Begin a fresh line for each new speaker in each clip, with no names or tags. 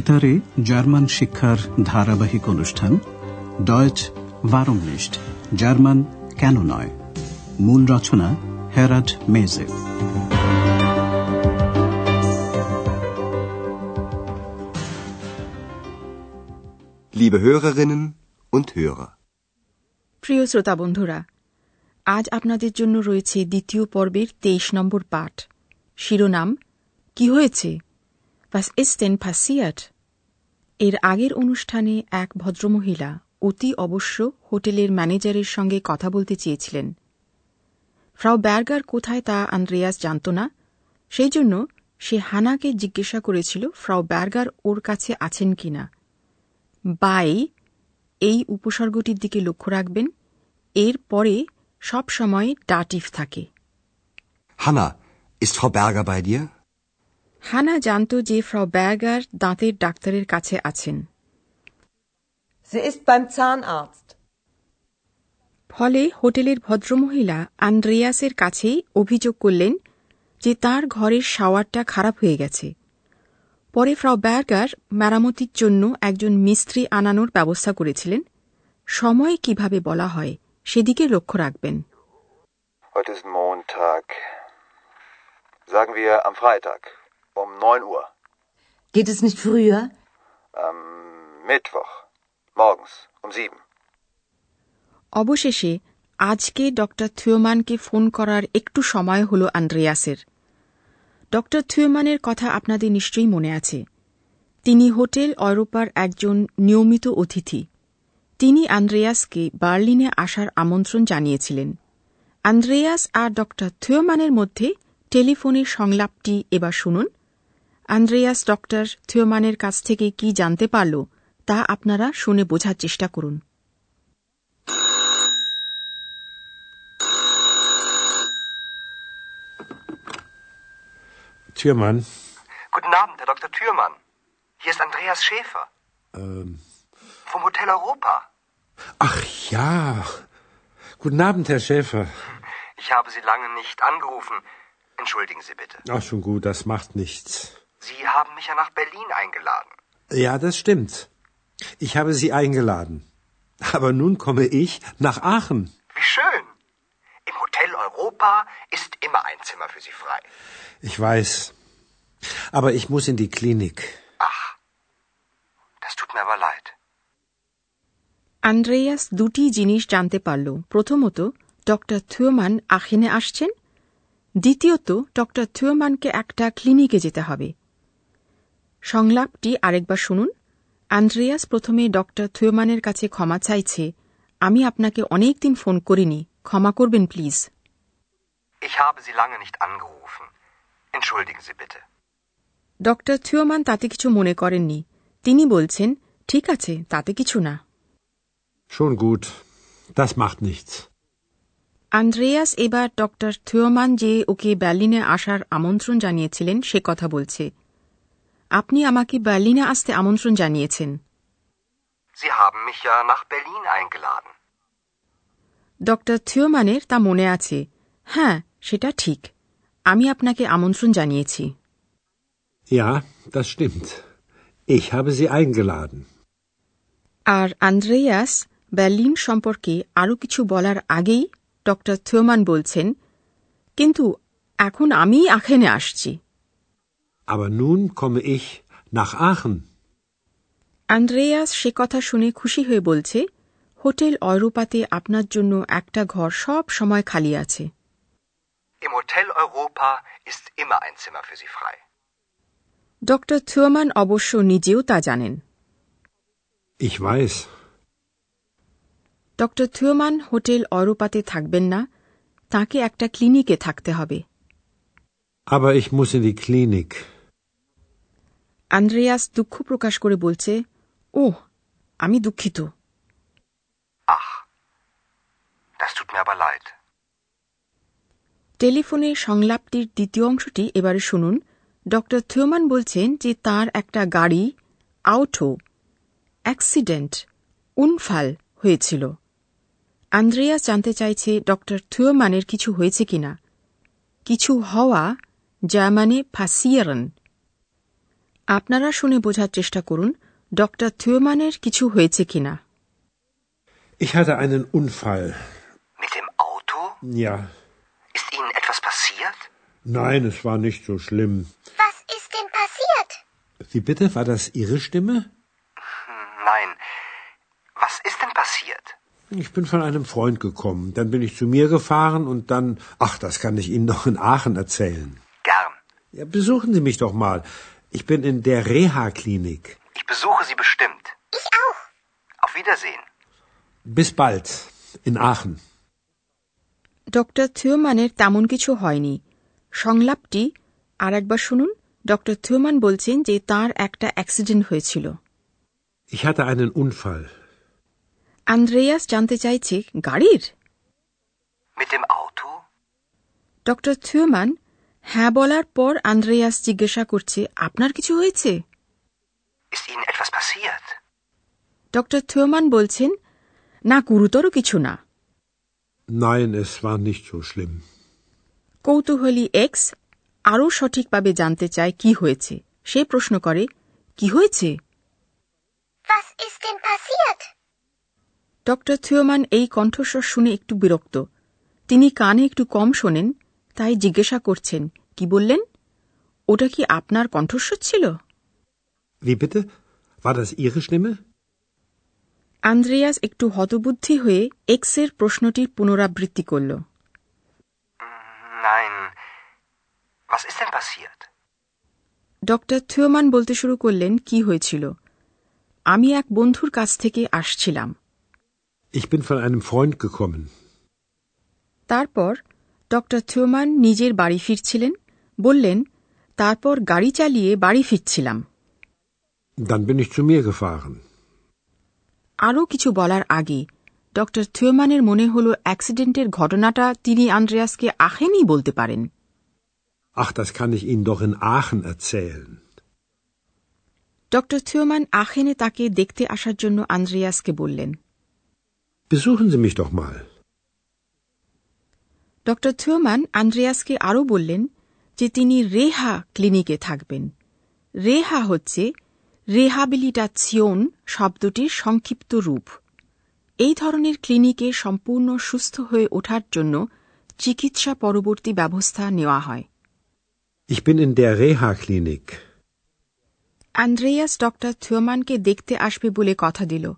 বেতারে জার্মান শিক্ষার ধারাবাহিক অনুষ্ঠান ডয়েচ ভারমনিস্ট জার্মান কেন নয়? মূল রচনা হেরাড মেজে
Liebe Hörerinnen und Hörer.
প্রিয় শ্রোতা বন্ধুরা আজ আপনাদের জন্য রয়েছে দ্বিতীয় পর্বের তেইশ নম্বর পাঠ। শিরোনাম কি হয়েছে? Was ist denn passiert? এর আগের অনুষ্ঠানে এক ভদ্রমহিলা অতি অবশ্য হোটেলের ম্যানেজারের সঙ্গে কথা বলতে চেয়েছিলেন ফ্রাউ ব্যার্গার কোথায় তা আন্দ্রেয়াস জানত না সেই জন্য সে হানাকে জিজ্ঞাসা করেছিল ফ্রাউ ব্যার্গার ওর কাছে আছেন কিনা বাই এই উপসর্গটির দিকে লক্ষ্য রাখবেন এর পরে সব সময় ডাটিভ থাকে
Hanna, ist Frau Berger bei dir?
হানা জানত যে ফ্রাউ ব্যার্গার দাঁতের ডাক্তারের কাছে আছেন।
Sie ist beim Zahnarzt.
ফলে হোটেলের ভদ্রমহিলা আন্দ্রেয়াসের কাছেই অভিযোগ করলেন যে তার ঘরের শাওয়ারটা খারাপ হয়ে গেছে। পরে ফ্রাউ ব্যার্গার মেরামতির জন্য একজন মিস্ত্রি আনানোর ব্যবস্থা করেছিলেন। সময় কীভাবে বলা হয় সেদিকে লক্ষ্য রাখবেন।
Heute ist Montag. Sagen wir am Freitag. Um 9 Uhr.
Geht es nicht früher?
Am Mittwoch morgens um 7.
অবশেষে আজকে ড থিওমানকে ফোন করার একটু সময় হল আন্দ্রেয়াসের ড থিওমানের কথা আপনাদের নিশ্চয়ই মনে আছে তিনি হোটেল অরোপার একজন নিয়মিত অতিথি তিনি আন্দ্রেয়াসকে বার্লিনে আসার আমন্ত্রণ জানিয়েছিলেন আন্দ্রেয়াস আর ড থিওমানের মধ্যে টেলিফোনের সংলাপটি এবার শুনুন আন্দ্রেয়াস ড থিওমানের কাছ থেকে কি জানতে পারল তা আপনারা শুনে বোঝার চেষ্টা করুন
Türmann.
Guten Abend, Herr Dr. Thürmann. Hier ist Andreas Schäfer.
Ähm.
Vom Hotel Europa.
Ach ja. Guten Abend, Herr Schäfer.
Ich habe Sie lange nicht angerufen. Entschuldigen Sie bitte.
Ach, schon gut, das macht nichts.
Sie haben mich ja nach Berlin eingeladen.
Ja, das stimmt. Ich habe Sie eingeladen. Aber nun komme ich nach Aachen.
Wie schön. Im Hotel Europa ist immer ein Zimmer für Sie frei.
Ich weiß. Aber ich muss in die Klinik.
Ach, das tut mir aber leid.
Andreas দুটি জিনিস জানতে পারল প্রথমত ড থিওমান আখেনে আসছেন দ্বিতীয়ত ড থিওমানকে একটা ক্লিনিকে যেতে হবে সংলাপটি আরেকবার শুনুন আন্দ্রেয়াস প্রথমে ড থিওমানের কাছে ক্ষমা চাইছে আমি আপনাকে অনেক দিন ফোন করিনি ক্ষমা করবেন please
Ich habe Sie lange nicht angerufen. Entschuldigen Sie bitte.
ড থিওমান তাতে কিছু মনে করেননি তিনি বলছেন ঠিক আছে তাতে কিছু না
Schon gut. Das macht nichts.
Andreas এবার ড থিওমান যে ওকে বার্লিনে আসার আমন্ত্রণ জানিয়েছিলেন সে কথা বলছে আপনি আমাকে বার্লিনে আসতে আমন্ত্রণ জানিয়েছেন
Sie haben mich ja nach Berlin eingeladen.
ড থিওমানের তা মনে আছে হ্যাঁ সেটা ঠিক আমি আপনাকে আমন্ত্রণ জানিয়েছি
Ja, das stimmt. Ich habe Sie eingeladen.
আর আন্দ্রেয়াস বার্লিন সম্পর্কে আরও কিছু বলার আগেই ড থিওমান বলছেন কিন্তু এখন আমি আখেনে আসছি
Aber nun komme ich nach Aachen.
Andreas সে কথা শুনে খুশি হয়ে বলছে হোটেল অরোপাতে আপনার জন্য একটা ঘর সব সময় খালি আছে
Im Hotel Europa ist immer ein Zimmer für Sie frei.
ড থিওমান অবশ্য নিজেও তা জানেন
Ich weiß.
ড থিওমান হোটেল অরোপাতে থাকবেন না তাকে একটা ক্লিনিকে থাকতে হবে
Aber ich muss in die Klinik.
Andreas দুঃখ প্রকাশ করে বলছে ওহ আমি দুঃখিত. টেলিফোনে সংলাপটির দ্বিতীয় অংশটি এবারে শুনুন। ড থিওমান বলছেন যে তার একটা গাড়ি আউটো অ্যাক্সিডেন্ট উনফাল হয়েছিল। আন্দ্রেয়াস জানতে চাইছে ড থিওমানের কিছু হয়েছে কিনা। কিছু হওয়া যা মানে ফাসিয়ারন আপনারা শুনে বোঝার চেষ্টা করুন ডক্টর থিওমানের কিছু হয়েছে কিনা
Ich hatte einen Unfall.
Mit dem Auto?
Ja.
Ist Ihnen etwas passiert?
Nein, es war nicht so schlimm.
Was ist denn passiert?
Wie bitte? War das Ihre Stimme?
Nein. Was ist denn passiert?
Ich bin von einem Freund gekommen. Dann bin ich zu mir gefahren und dann. Ach, das kann ich Ihnen noch in Aachen erzählen.
Gern.
Ja, besuchen Sie mich doch mal. Ich bin in der Reha-Klinik.
Ich besuche Sie bestimmt.
Ich auch.
Auf Wiedersehen.
Bis bald. In Aachen.
Doctor থিওমানের তেমন কিছু হয়নি সংলাপটি আর একবার শুনুন doctor থিওমান বলছেন যে তার একটা accident হয়েছিল
Ich hatte einen Unfall.
Andreas জানতে চাইছে গাড়ির
Mit dem Auto?
Doctor Theomann হ্যাঁ বলার পর আন্দ্রেয়াস জিজ্ঞাসা করছে আপনার কিছু হয়েছে? ডক্টর থিওমান বলছেন না গুরুতর কিছু না
Nein, es war nicht so schlimm.
কৌতূহলী এক্স আরও সঠিকভাবে জানতে চায় কি হয়েছে সে প্রশ্ন করে কি হয়েছে? ডক্টর থিওমান এই কণ্ঠস্বর শুনে একটু বিরক্ত তিনি কানে একটু কম শোনেন তাই জিজ্ঞাসা করছেন কি বললেন ওটা কি আপনার কণ্ঠস্বর ছিল
Wie bitte? War das Ihre Stimme?
Andreas একটু হতবুদ্ধি হয়ে এক্সের প্রশ্নটির পুনরাবৃত্তি করল
Nein. Was ist denn passiert?
Doctor Theomann বলতে শুরু করলেন কি হয়েছিল আমি এক বন্ধুর কাছ থেকে আসছিলাম
Ich bin von einem Freund gekommen.
তারপর ডক্টর থিওমান নিজের বাড়ি ফিরছিলেন বললেন তারপর গাড়ি চালিয়ে বাড়ি ফিরছিলাম
Dann bin ich zu mir gefahren.
আরও কিছু বলার আগে ডক্টর থিওমানের মনে হল অ্যাক্সিডেন্টের ঘটনাটা তিনি আন্দ্রেয়াসকে আখেনই বলতে পারেন
Ach, das kann ich Ihnen doch in Aachen erzählen.
Doctor Theomann আখেনে তাকে দেখতে আসার জন্য আন্দ্রেয়াসকে বললেন
Besuchen Sie mich doch mal.
Doctor Theomann আন্দ্রেয়াসকে আরও বললেন যে তিনি রেহা ক্লিনিকে থাকবেন। রেহা হচ্ছে রেহাবিলিটাসিয়ন শব্দটির সংক্ষিপ্ত রূপ। এই ধরনের ক্লিনিকে সম্পূর্ণ সুস্থ হয়ে ওঠার জন্য চিকিৎসা পরবর্তী ব্যবস্থা নেওয়া হয়।
Ich bin in der Reha-Klinik.
Andreas doctor থিওমানকে দেখতে আসবে বলে কথা দিল।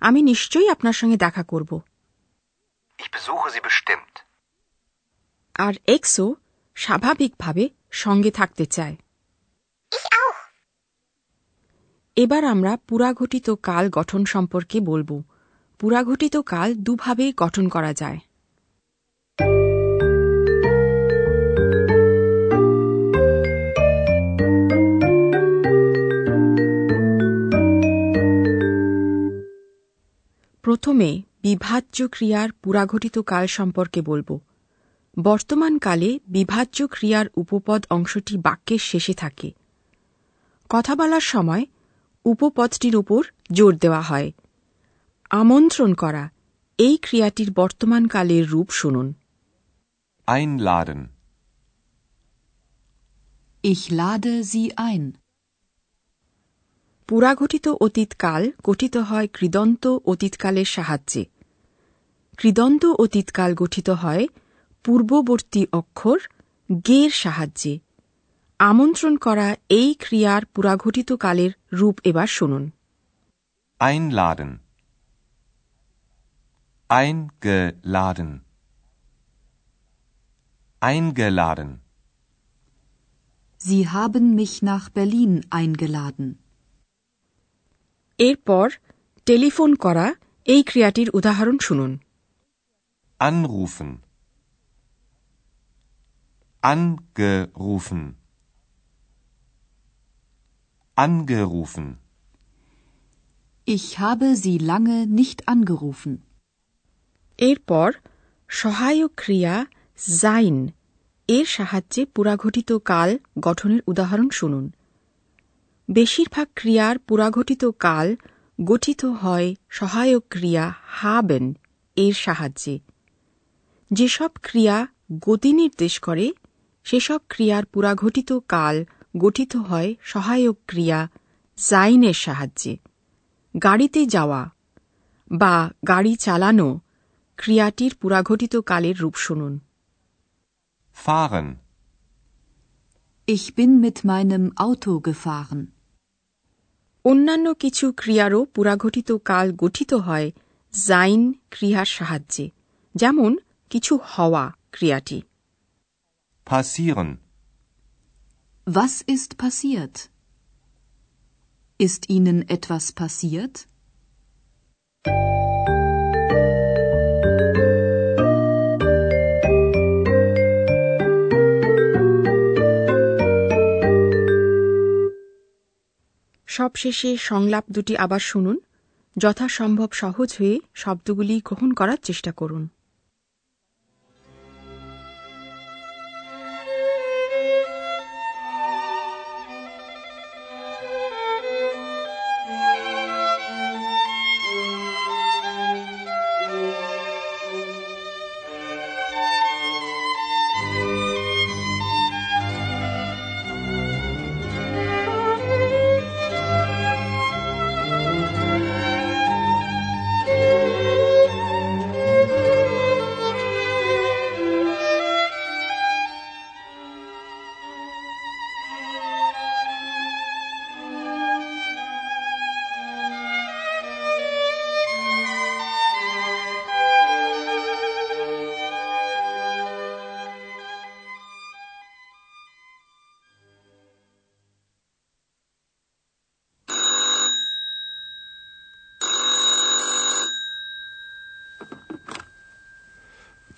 আমি নিশ্চয়ই আপনার সঙ্গে দেখা করব।
Ich besuche Sie bestimmt.
আর এক্সও স্বাভাবিকভাবে সঙ্গে থাকতে চায়। এবার আমরা পুরাঘটিত কাল গঠন সম্পর্কে বলব। পুরাঘটিত কাল দুভাবে গঠন করা যায়। প্রথমে বিভাজ্য ক্রিয়ার পুরাঘটিত কাল সম্পর্কে বলব। বর্তমান কালে বিভাজ্য ক্রিয়ার উপপদ অংশটি বাক্যের শেষে থাকে কথা বলার সময় উপপদটির উপর জোর দেওয়া হয় আমন্ত্রণ করা এই ক্রিয়াটির বর্তমান কালের রূপ শুনুন
Einladen.
Ich lade Sie ein.
পুরাঘটিত অতীতকাল গঠিত হয় কৃদন্ত অতীতকালের সাহায্যে কৃদন্ত অতীতকাল গঠিত হয় পূর্ববর্তী অক্ষর গের সাহায্যে আমন্ত্রণ করা এই ক্রিয়ার পুরাঘটিত কালের রূপ এবার শুনুন
Einladen. Eingeladen. Eingeladen.
Sie haben mich nach Berlin eingeladen.
এরপর টেলিফোন করা এই ক্রিয়াটির উদাহরণ শুনুন
Anrufen. Angerufen. Angerufen.
Ich habe Sie lange nicht angerufen.
এরপর সহায়ক ক্রিয়া জাইন এর সাহায্যে পুরাঘটিত কাল গঠনের উদাহরণ শুনুন বেশিরভাগ ক্রিয়ার পুরাঘটিত কাল গঠিত হয় সহায়ক ক্রিয়া হাবেন এর সাহায্যে যেসব ক্রিয়া গতি নির্দেশ করে সেসব ক্রিয়ার পুরাঘটিত কাল গঠিত হয় সহায়ক ক্রিয়া জাইনের সাহায্যে। গাড়িতে যাওয়া বা গাড়ি চালানো ক্রিয়াটির পুরাঘটিত কালের রূপ শুনুন।
Fahren,
Ich bin mit meinem Auto gefahren.
অন্যান্য কিছু ক্রিয়ারও পুরাঘটিত কাল গঠিত হয় জাইন ক্রিয়ার সাহায্যে যেমন কিছু হওয়া ক্রিয়াটি।
Passieren,
Was ist passiert? Ist Ihnen etwas passiert?
সবশেষে সংলাপ দুটি আবার শুনুন যথাসম্ভব সহজ হয়ে শব্দগুলি গ্রহণ করার চেষ্টা করুন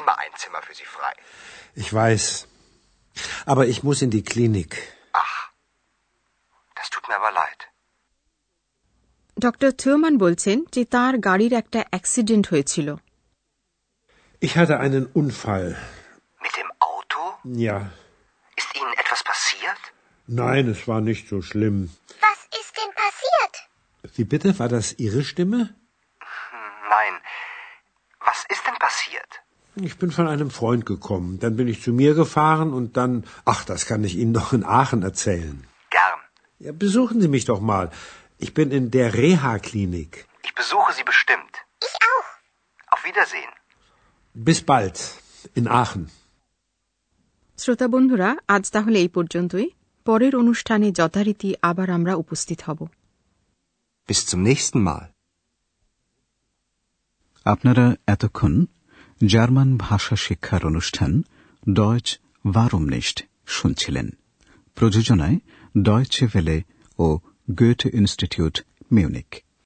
immer ein Zimmer für Sie frei.
Ich weiß. Aber ich muss in die Klinik.
Ach, das tut mir aber leid.
Doctor Theomann বলছেন যে তার গাড়ির একটা অ্যাক্সিডেন্ট হয়েছিল
Ich hatte einen Unfall.
Mit dem Auto?
Ja.
Ist Ihnen etwas passiert?
Nein, es war nicht so schlimm.
Was ist denn passiert?
Wie bitte? War das Ihre Stimme? Ich bin von einem Freund gekommen. Dann bin ich zu mir gefahren und dann. Ach, das kann ich Ihnen noch in Aachen erzählen.
Gern.
Ja, besuchen Sie mich doch mal. Ich bin in der Reha-Klinik.
Ich besuche Sie bestimmt.
Ich auch.
Auf Wiedersehen.
Bis bald. In Aachen.
শ্রোতা বন্ধুরা আজ তাহলে এই পর্যন্তই পরের অনুষ্ঠানে যথারীতি আবার আমরা উপস্থিত হব
Bis zum nächsten Mal.
আপনারা এতক্ষণ জার্মান ভাষা শিক্ষার অনুষ্ঠান ডয়চ ভারমনিস্ট শুনছিলেন। প্রযোজনায় ডয়চে ভেলে ও গোয়েটে ইনস্টিটিউট মিউনিক